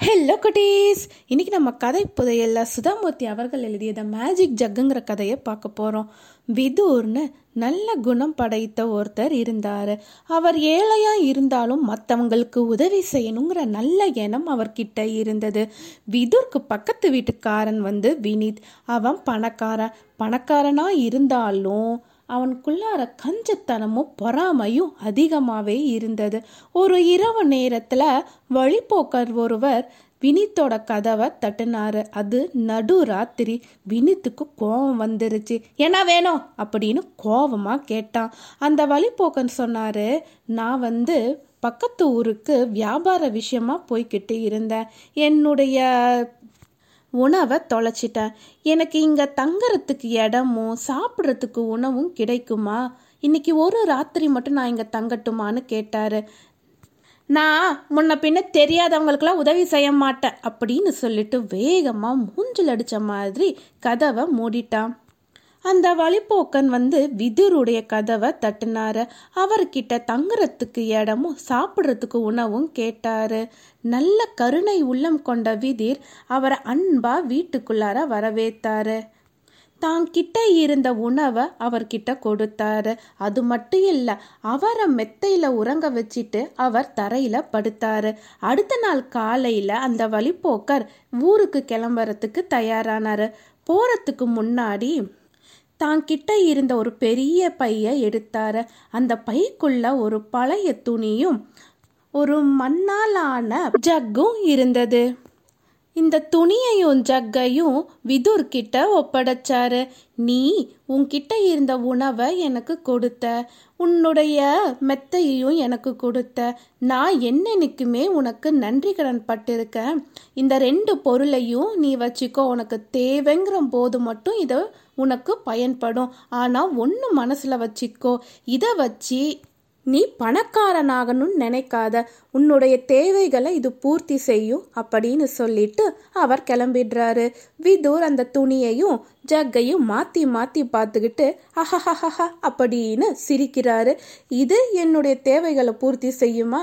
Hello குட்டீஸ் இன்றைக்கி நம்ம கதை புதையல்ல சுதாமூர்த்தி அவர்கள் எழுதிய த மேஜிக் ஜக்குங்கிற கதையை பார்க்க போகிறோம் விதூர்னு நல்ல குணம் படைத்த ஒருத்தர் இருந்தார். அவர் ஏழையாக இருந்தாலும் மற்றவங்களுக்கு உதவி செய்யணுங்கிற நல்ல எண்ணம் அவர்கிட்ட இருந்தது. விதுர்க்கு பக்கத்து வீட்டுக்காரன் வந்து வினித் அவன் பணக்காரன் பணக்காரனாக இருந்தாலும் அவனுக்குள்ளார கஞ்சத்தனமும் பொறாமையும் அதிகமாகவே இருந்தது. ஒரு இரவு நேரத்தில் வழிப்போக்கர் ஒருவர் வினித்தோட கதவை தட்டினாரு. அது நடு ராத்திரி வினித்துக்கு கோபம் வந்துருச்சு. என்ன வேணும்? அப்படின்னு கோபமாக கேட்டான். அந்த வழிபோக்கன் சொன்னாரு நான் வந்து பக்கத்து ஊருக்கு வியாபார விஷயமா போய்கிட்டு இருந்தேன். என்னுடைய உணவை தொலைச்சிட்டேன். எனக்கு இங்கே தங்கறதுக்கு இடமும் சாப்பிட்றதுக்கு உணவும் கிடைக்குமா? இன்னைக்கு ஒரு ராத்திரி மட்டும் நான் இங்கே தங்கட்டுமான்னு கேட்டார். நான் முன்ன பின்ன தெரியாதவங்களுக்கெல்லாம் உதவி செய்ய மாட்டேன் அப்படின்னு சொல்லிட்டு வேகமாக மூஞ்சில் அடித்த மாதிரி கதவை மூடிட்டான். அந்த வழிப்போக்கன் வந்து விதுருடைய கதவை தட்டினாரு. அவர்கிட்ட தங்குறதுக்கு இடமும் சாப்பிட்றதுக்கு உணவும் கேட்டாரு. நல்ல கருணை உள்ளம் கொண்ட விதிர் அவரை அன்பா வீட்டுக்குள்ளார வரவேத்தாரு. தான் கிட்ட இருந்த உணவை அவர்கிட்ட கொடுத்தாரு. அது மட்டும் இல்ல அவரை மெத்தையில உறங்க வச்சிட்டு அவர் தரையில படுத்தாரு. அடுத்த நாள் காலையில அந்த வழிப்போக்கர் ஊருக்கு கிளம்புறதுக்கு தயாரானாரு. போறதுக்கு முன்னாடி தான் கிட்ட இருந்த ஒரு பெரிய பைய எடுத்தார். அந்த பைக்குள்ள ஒரு பழைய துணியும் ஒரு மண்ணாலான ஜக்கும் இருந்தது. இந்த துணியையும் ஜக்கையும் விதுர் கிட்ட ஒப்படைச்சாரு. நீ உன்கிட்ட இருந்த உணவை எனக்கு கொடுத்த உன்னுடைய மெத்தையையும் எனக்கு கொடுத்த. நான் என்னென்னைக்குமே உனக்கு நன்றி கடன் பட்டிருக்கேன். இந்த ரெண்டு பொருளையும் நீ வச்சுக்கோ. உனக்கு தேவைங்கிற போது மட்டும் இதை உனக்கு பயன்படும். ஆனால் ஒன்று மனசில் வச்சுக்கோ. இதை வச்சு நீ பணக்காரனாகணும்னு நினைக்காத. உன்னுடைய தேவைகளை இது பூர்த்தி செய்யும் அப்படின்னு சொல்லிட்டு அவர் கிளம்பிடுறாரு. விதூர் அந்த துணியையும் ஜக்கையும் மாற்றி மாற்றி பார்த்துக்கிட்டு அஹஹஹஹ அப்படின்னு சிரிக்கிறாரு. இது என்னுடைய தேவைகளை பூர்த்தி செய்யுமா?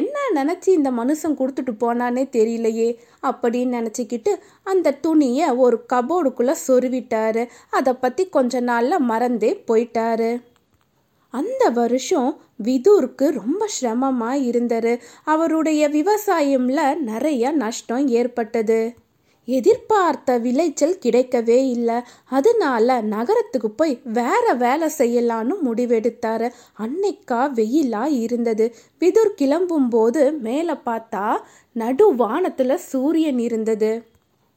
என்ன நினச்சி இந்த மனுஷன் கொடுத்துட்டு போனானே தெரியலையே அப்படின்னு நினச்சிக்கிட்டு அந்த துணியை ஒரு கபோர்டுக்குள்ளே சொருவிட்டாரு. அதை பற்றி கொஞ்ச நாளில் மறந்தே போயிட்டாரு. அந்த வருஷம் விதூருக்கு ரொம்ப சிரமமாக இருந்தது. அவருடைய விவசாயம்ல நிறைய நஷ்டம் ஏற்பட்டது. எதிர்பார்த்த விளைச்சல் கிடைக்கவே இல்லை. அதனால நகரத்துக்கு போய் வேற வேலை செய்யலான்னு முடிவெடுத்தாரு. அன்னைக்கா வெயிலா இருந்தது. விதுர் கிளம்பும் போது மேலே பார்த்தா நடு வானத்துல சூரியன் இருந்தது.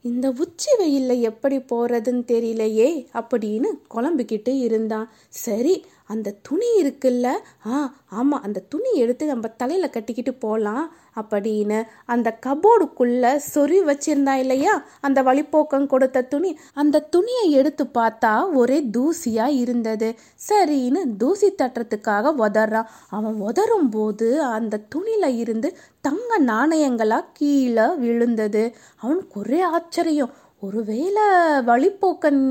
இந்த உச்சி வெயிலில் எப்படி போகிறதுன்னு தெரியலையே அப்படின்னு குழம்பிக்கிட்டு இருந்தான். சரி அந்த துணி இருக்குல்ல? ஆ ஆமாம் அந்த துணி எடுத்து நம்ம தலையில் கட்டிக்கிட்டு போகலாம் அப்படின்னு அந்த கபோர்டுக்குள்ள சொறி வச்சிருந்தா இல்லையா? அந்த வழிப்போக்கம் கொடுத்த துணி. அந்த துணியை எடுத்து பார்த்தா ஒரே தூசியா இருந்தது. சரின்னு தூசி தட்டுறதுக்காக உதறான். அவன் உதறும் போது அந்த துணியில இருந்து தங்க நாணயங்களா கீழே விழுந்தது. அவனுக்கு ஒரே ஆச்சரியம். ஒருவேளை வழிப்போக்கன்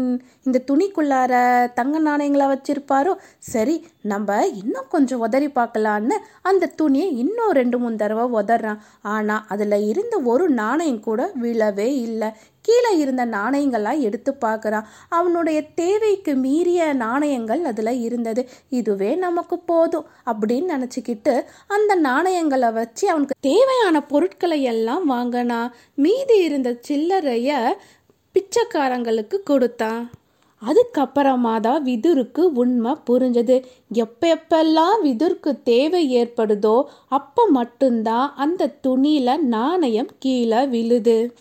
இந்த துணிக்குள்ளார தங்க நாணயங்களை வச்சிருப்பாரோ? சரி நம்ம இன்னும் கொஞ்சம் உதறி பார்க்கலான்னு அந்த துணியை இன்னும் ரெண்டு மூணு தடவை உதறான். ஆனால் அதில் இருந்த ஒரு நாணயம் கூட விழவே இல்லை. கீழே இருந்த நாணயங்கள்லாம் எடுத்து பார்க்குறான். அவனுடைய தேவைக்கு மீறிய நாணயங்கள் அதில் இருந்தது. இதுவே நமக்கு போதும் அப்படின்னு நினச்சிக்கிட்டு அந்த நாணயங்களை வச்சு அவனுக்கு தேவையான பொருட்களை எல்லாம் வாங்கினான். மீதி இருந்த சில்லறைய பிச்சைக்காரங்களுக்கு கொடுத்தான் அதுக்கப்புறமா தான் விதுருக்கு உண்மை புரிஞ்சது. எப்போ எப்பெல்லாம் விதுருக்கு தேவை ஏற்படுதோ அப்போ மட்டும்தான் அந்த துணியில் நாணயம் கீழே விழுது.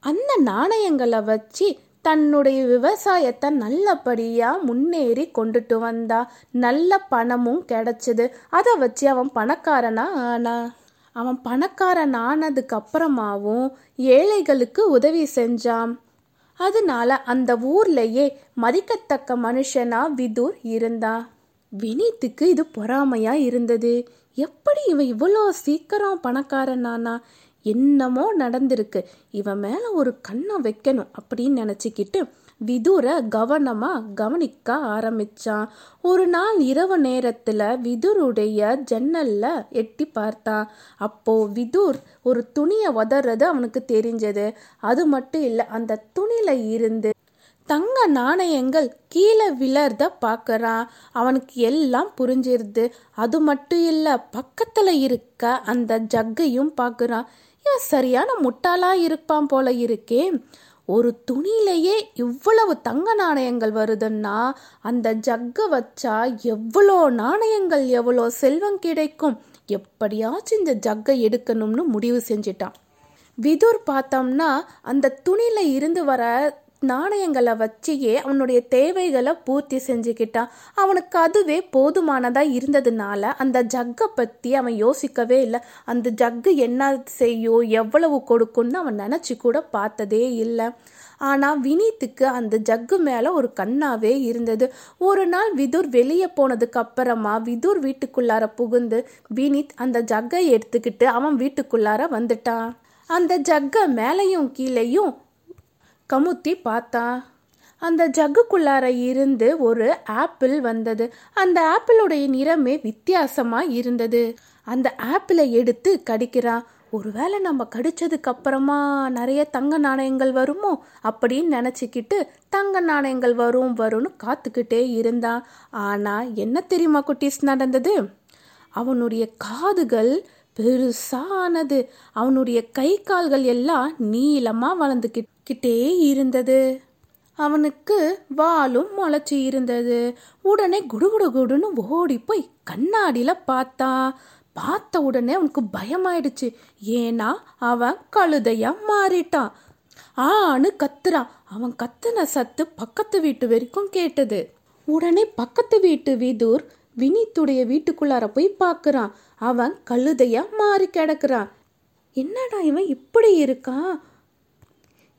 அந்த நாணயங்களை வச்சு தன்னுடைய விவசாயத்தை நல்லபடியாக முன்னேறி கொண்டுட்டு வந்தா. நல்ல பணமும் கிடைச்சது. அதை வச்சு அவன் பணக்காரனா ஆனா? அவன் பணக்காரன் ஆனதுக்கு அப்புறமாவும் ஏழைகளுக்கு உதவி செஞ்சான். அதனால அந்த ஊர்லயே மதிக்கத்தக்க மனுஷனா விதுர் இருந்தா. வினீத்துக்கு இது பொறாமையா இருந்தது. எப்படி இவன் இவ்வளோ சீக்கிரம் பணக்காரனானா என்னமோ நடந்திருக்கு. இவன் மேல ஒரு கண்ணை வைக்கணும் அப்படின்னு நினச்சிக்கிட்டு விதுரை கவனமாக கவனிக்க ஆரம்பிச்சான். ஒரு நாள் இரவு நேரத்தில் விதுருடைய ஜன்னலில் எட்டி பார்த்தான். அப்போது விதுர் ஒரு துணியை உதறது அவனுக்கு தெரிஞ்சது. அது மட்டும் இல்லை அந்த துணியில் இருந்து தங்க நாணயங்கள் கீழே விழறத பார்க்குறான் அவனுக்கு எல்லாம் புரிஞ்சிருது. அது மட்டும் இல்லை பக்கத்தில் இருக்க அந்த ஜக்கையும் பார்க்குறான் இவன் சரியான முட்டாளாக இருப்பான் போல இருக்கே. ஒரு துணியிலேயே இவ்வளவு தங்க நாணயங்கள் வருதுன்னா அந்த ஜக்கை வச்சா எவ்வளோ நாணயங்கள் எவ்வளோ செல்வம் கிடைக்கும்? எப்படியாச்சும் இந்த ஜக்கை எடுக்கணும்னு முடிவு செஞ்சிட்டான். விதுர் பார்த்தோம்னா அந்த துணியில இருந்து வர நாணயங்களை வச்சியே அவனுடைய தேவைகளை பூர்த்தி செஞ்சுக்கிட்டான் அவனுக்கு அதுவே போதுமானதாக இருந்ததுனால அந்த ஜக்கை பற்றி அவன் யோசிக்கவே இல்லை. அந்த ஜக்கு என்ன செய்யும் எவ்வளவு கொடுக்கும்னு அவன் நினச்சி கூட பார்த்ததே இல்லை. ஆனால் வினீத்துக்கு அந்த ஜக்கு மேலே ஒரு கண்ணாவே இருந்தது. ஒரு நாள் விதுர் வெளியே போனதுக்கு அப்புறமா விதுர் வீட்டுக்குள்ளார புகுந்து வினீத் அந்த ஜக்கை எடுத்துக்கிட்டு அவன் வீட்டுக்குள்ளார வந்துட்டான். அந்த ஜக்கை மேலையும் கீழேயும் கமுத்தி பார்த்தா அந்த ஜக்குக்குள்ளார இருந்து ஒரு ஆப்பிள் வந்தது. அந்த ஆப்பிளுடைய நிறமே வித்தியாசமா இருந்தது. அந்த ஆப்பிளை எடுத்து கடிக்கிறான் ஒருவேளை நம்ம கடிச்சதுக்கு அப்புறமா நிறைய தங்க நாணயங்கள் வருமோ? அப்படின்னு நினச்சிக்கிட்டு தங்க நாணயங்கள் வரும் வரும்னு காத்துக்கிட்டே இருந்தான் ஆனால் என்ன தெரியுமா குட்டீஸ் நடந்தது? அவனுடைய காதுகள் பெருசானது. அவனுடைய கை கால்கள் எல்லாம் நீளமாக வளர்ந்துக்கிட்டே இருந்தது. அவனுக்கு வாலும் முளைச்சி இருந்தது. உடனே குடுகுடு குடுன்னு ஓடி போய் கண்ணாடியில் பார்த்தான் பார்த்த உடனே அவனுக்கு பயமாயிடுச்சு. ஏன்னா அவன் கழுதையா மாறிட்டான். ஆன்னு கத்துறான். அவன் கத்துன சத்து பக்கத்து வீட்டு வரைக்கும் கேட்டது. உடனே பக்கத்து வீட்டு விதூர் வினித்துடைய வீட்டுக்குள்ளார போய் பார்க்குறான். அவன் கழுதையா மாறி கிடக்குறான். என்னடா இவன் இப்படி இருக்கான்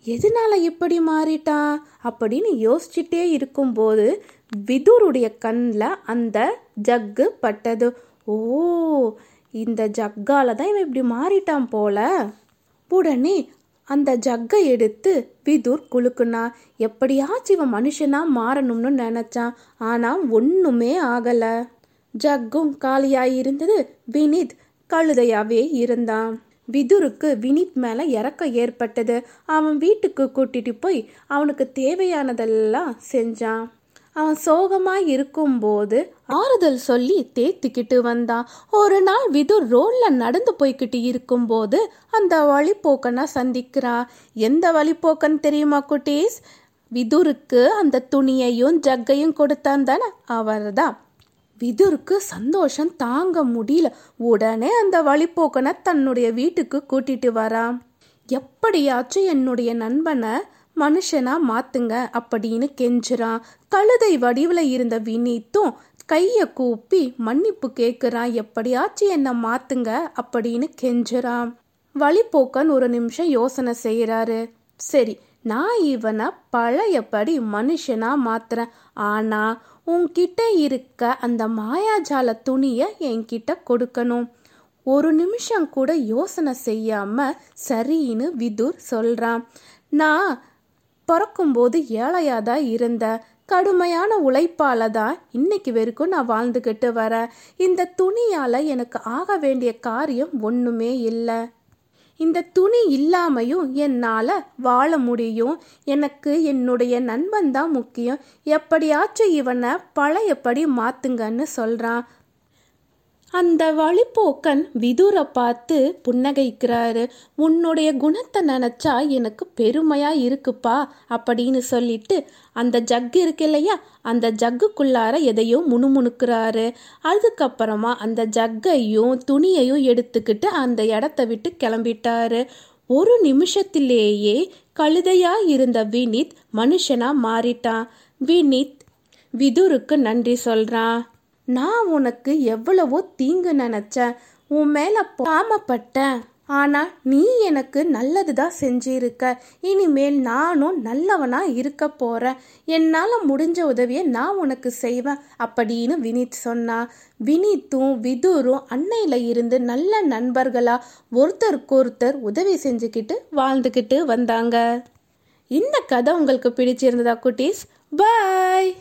எதனால இப்படி மாறிட்டா? அப்படின்னு யோசிச்சுட்டே இருக்கும்போது விதுருடைய கண்ணில் அந்த ஜக்கு பட்டது. ஓ இந்த ஜக்கால தான் இவன் இப்படி மாறிட்டான் போல. உடனே அந்த ஜக்கை எடுத்து விதுர் குலுக்குனா எப்படியாச்சும் இவன் மனுஷனா மாறணும்னு நினைச்சான். ஆனா ஒண்ணுமே ஆகல. ஜக்கும் காலியாய் இருந்தது. வினித் கழுதையாவே இருந்தான். விதுருக்கு வினித் மேல இறக்கம் ஏற்பட்டது. அவன் வீட்டுக்கு கூட்டிட்டு போய் அவனுக்கு தேவையானதெல்லாம் செஞ்சான். அவன் சோகமாக இருக்கும்போது ஆறுதல் சொல்லி தேத்திக்கிட்டு வந்தான். ஒரு நாள் விதுர் ரோட்ல நடந்து போய்கிட்டு இருக்கும்போது அந்த வழிப்போக்கனை சந்திக்கிறான் எந்த வழிப்போக்கன் தெரியுமா குட்டீஸ்? விதுருக்கு அந்த துணியையும் ஜக்கையும் கொடுத்தான் தானே? அவர்தான். விதுருக்கு சந்தோஷம் தாங்க முடியல. உடனே அந்த வழிப்போக்கனை தன்னுடைய வீட்டுக்கு கூட்டிட்டு வரான். எப்படியாச்சும் என்னுடைய நண்பனை மனுஷனா மாத்துங்க அப்படின்னு கெஞ்சுறான். கழுதை வடிவில் இருந்த வினீத்தும் கையை கூப்பி மன்னிப்பு கேட்குறான் எப்படியாச்சும் என்னை மாத்துங்க அப்படின்னு கெஞ்சுறான். வழிபோக்கன் ஒரு நிமிஷம் யோசனை செய்கிறாரு சரி நான் இவனை பழையபடி மனுஷனா மாத்துறேன். ஆனா உன்கிட்ட இருக்க அந்த மாயாஜால துணியை என்கிட்ட கொடுக்கணும். ஒரு நிமிஷம் கூட யோசனை செய்யாம சரின்னு விதுர் சொல்றான். நான் பிறக்கும்போது ஏழையாக தான் இருந்தேன் கடுமையான உழைப்பால தான் இன்னைக்கு வரைக்கும் நான் வாழ்ந்துக்கிட்டு வரேன். இந்த துணியால் எனக்கு ஆக வேண்டிய காரியம் ஒன்றுமே இல்லை. இந்த துணி இல்லாமையும் என்னால் வாழ முடியும். எனக்கு என்னுடைய நண்பன் தான் முக்கியம். எப்படியாச்சும் இவனை பழையபடி மாற்றுங்கன்னு சொல்கிறான் அந்த வழிப்போக்கன் விதுரை பார்த்து புன்னகைக்கிறாரு. உன்னுடைய குணத்தை நினச்சா எனக்கு பெருமையா இருக்குப்பா அப்படின்னு சொல்லிட்டு அந்த ஜக்கு இருக்கு இல்லையா? அந்த ஜக்குக்குள்ளார எதையோ முணுமுணுக்கிறாரு. அதுக்கப்புறமா அந்த ஜக்கையும் துணியையும் எடுத்துக்கிட்டு அந்த இடத்த விட்டு கிளம்பிட்டாரு. ஒரு நிமிஷத்திலேயே கழுதையா இருந்த வினித் மனுஷனா மாறிட்டான். வினித் விதுருக்கு நன்றி சொல்றான். நான் உனக்கு எவ்வளவோ தீங்கு நினைச்சேன் உன் மேல பாமப்பட்டேன் ஆனா நீ எனக்கு நல்லது தான் செஞ்சிருக்க. இனிமேல் நானும் நல்லவனா இருக்க போறேன் என்னால் முடிஞ்ச உதவியை நான் உனக்கு செய்வேன் அப்படின்னு வினித் சொன்னா. வினித்தும் விதுரும் அன்னையில இருந்து நல்ல நண்பர்களா ஒருத்தருக்கு ஒருத்தர் உதவி செஞ்சுக்கிட்டு வாழ்ந்துக்கிட்டு வந்தாங்க. இந்த கதை உங்களுக்கு பிடிச்சிருந்ததா குட்டீஸ்? பாய்!